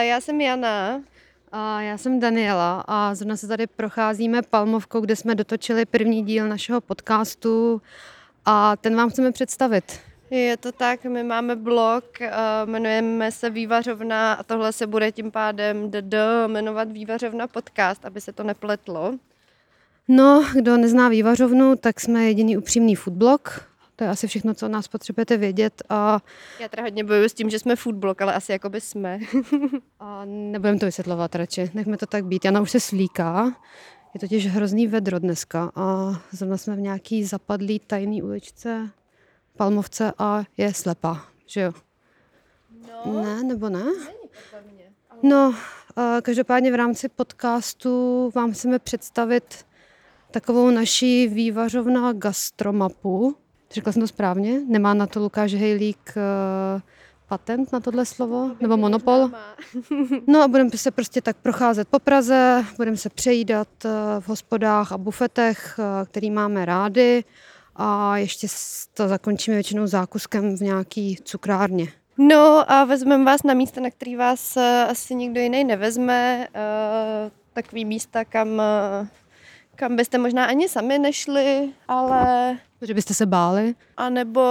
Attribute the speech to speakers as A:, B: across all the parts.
A: já jsem Jana.
B: A já jsem Daniela a zrovna se tady procházíme Palmovkou, kde jsme dotočili první díl našeho podcastu a ten vám chceme představit.
A: Je to tak, my máme blog, jmenujeme se Vývařovna a tohle se bude tím pádem DD jmenovat Vývařovna podcast, aby se to nepletlo.
B: No, kdo nezná Vývařovnu, tak jsme jediný upřímný foodblog. To je asi všechno, co o nás potřebujete vědět. A...
A: Já teda hodně bojuju s tím, že jsme foodblog, ale asi jako by jsme.
B: a nebudeme to vysvětlovat radši, nechme to tak být. Jana už se slíká, je totiž hrozný vedro dneska a zrovna jsme v nějaký zapadlý tajný uličce Palmovce a je slepá, že jo?
A: No,
B: ne, nebo ne?
A: Není ale...
B: No, každopádně v rámci podcastu vám chceme představit takovou naší vývařovna gastromapu. Řekla jsem to správně? Nemá na to Lukáš Hejlík uh, patent na tohle slovo? Nebo monopol? No a budeme se prostě tak procházet po Praze, budeme se přejídat uh, v hospodách a bufetech, uh, který máme rády a ještě to zakončíme většinou zákuskem v nějaký cukrárně.
A: No a vezmeme vás na místa, na který vás asi nikdo jiný nevezme. Takový místa, kam kam byste možná ani sami nešli, ale...
B: Že byste se báli?
A: A nebo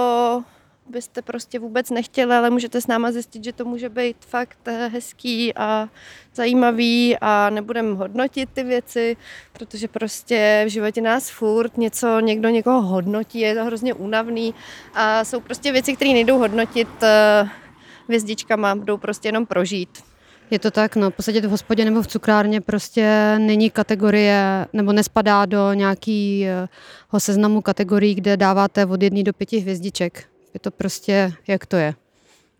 A: byste prostě vůbec nechtěli, ale můžete s náma zjistit, že to může být fakt eh, hezký a zajímavý a nebudeme hodnotit ty věci, protože prostě v životě nás furt něco, někdo někoho hodnotí, je to hrozně únavný a jsou prostě věci, které nejdou hodnotit eh, hvězdičkama, budou prostě jenom prožít.
B: Je to tak, no, v podstatě v hospodě nebo v cukrárně prostě není kategorie, nebo nespadá do nějakého seznamu kategorií, kde dáváte od jedné do pěti hvězdiček. Je to prostě, jak to je.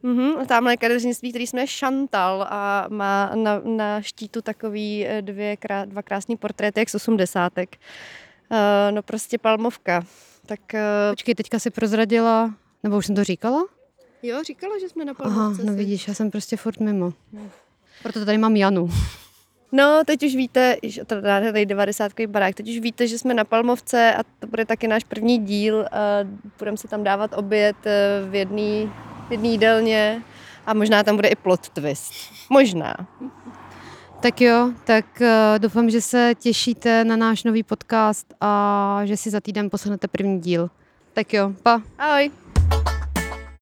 A: Mm-hmm. Tamhle kadeřnictví, který jsme šantal a má na, na štítu takový eh, dvě, krá, dva krásný portréty, jak z osmdesátek. Uh, no prostě palmovka. Tak, uh...
B: Počkej, teďka si prozradila, nebo už jsem to říkala?
A: Jo, říkala, že jsme na palmovce.
B: Aha, no vidíš, já jsem prostě furt mimo. Hmm. Proto tady mám Janu.
A: No, teď už víte, že to tady 90 barák, teď už víte, že jsme na Palmovce a to bude taky náš první díl. Budeme si tam dávat oběd eh, v jedné jedný jídelně a možná tam bude i plot twist. Možná.
B: Tak jo, tak uh, doufám, že se těšíte na náš nový podcast a že si za týden poslechnete první díl. Tak jo, pa.
A: Ahoj.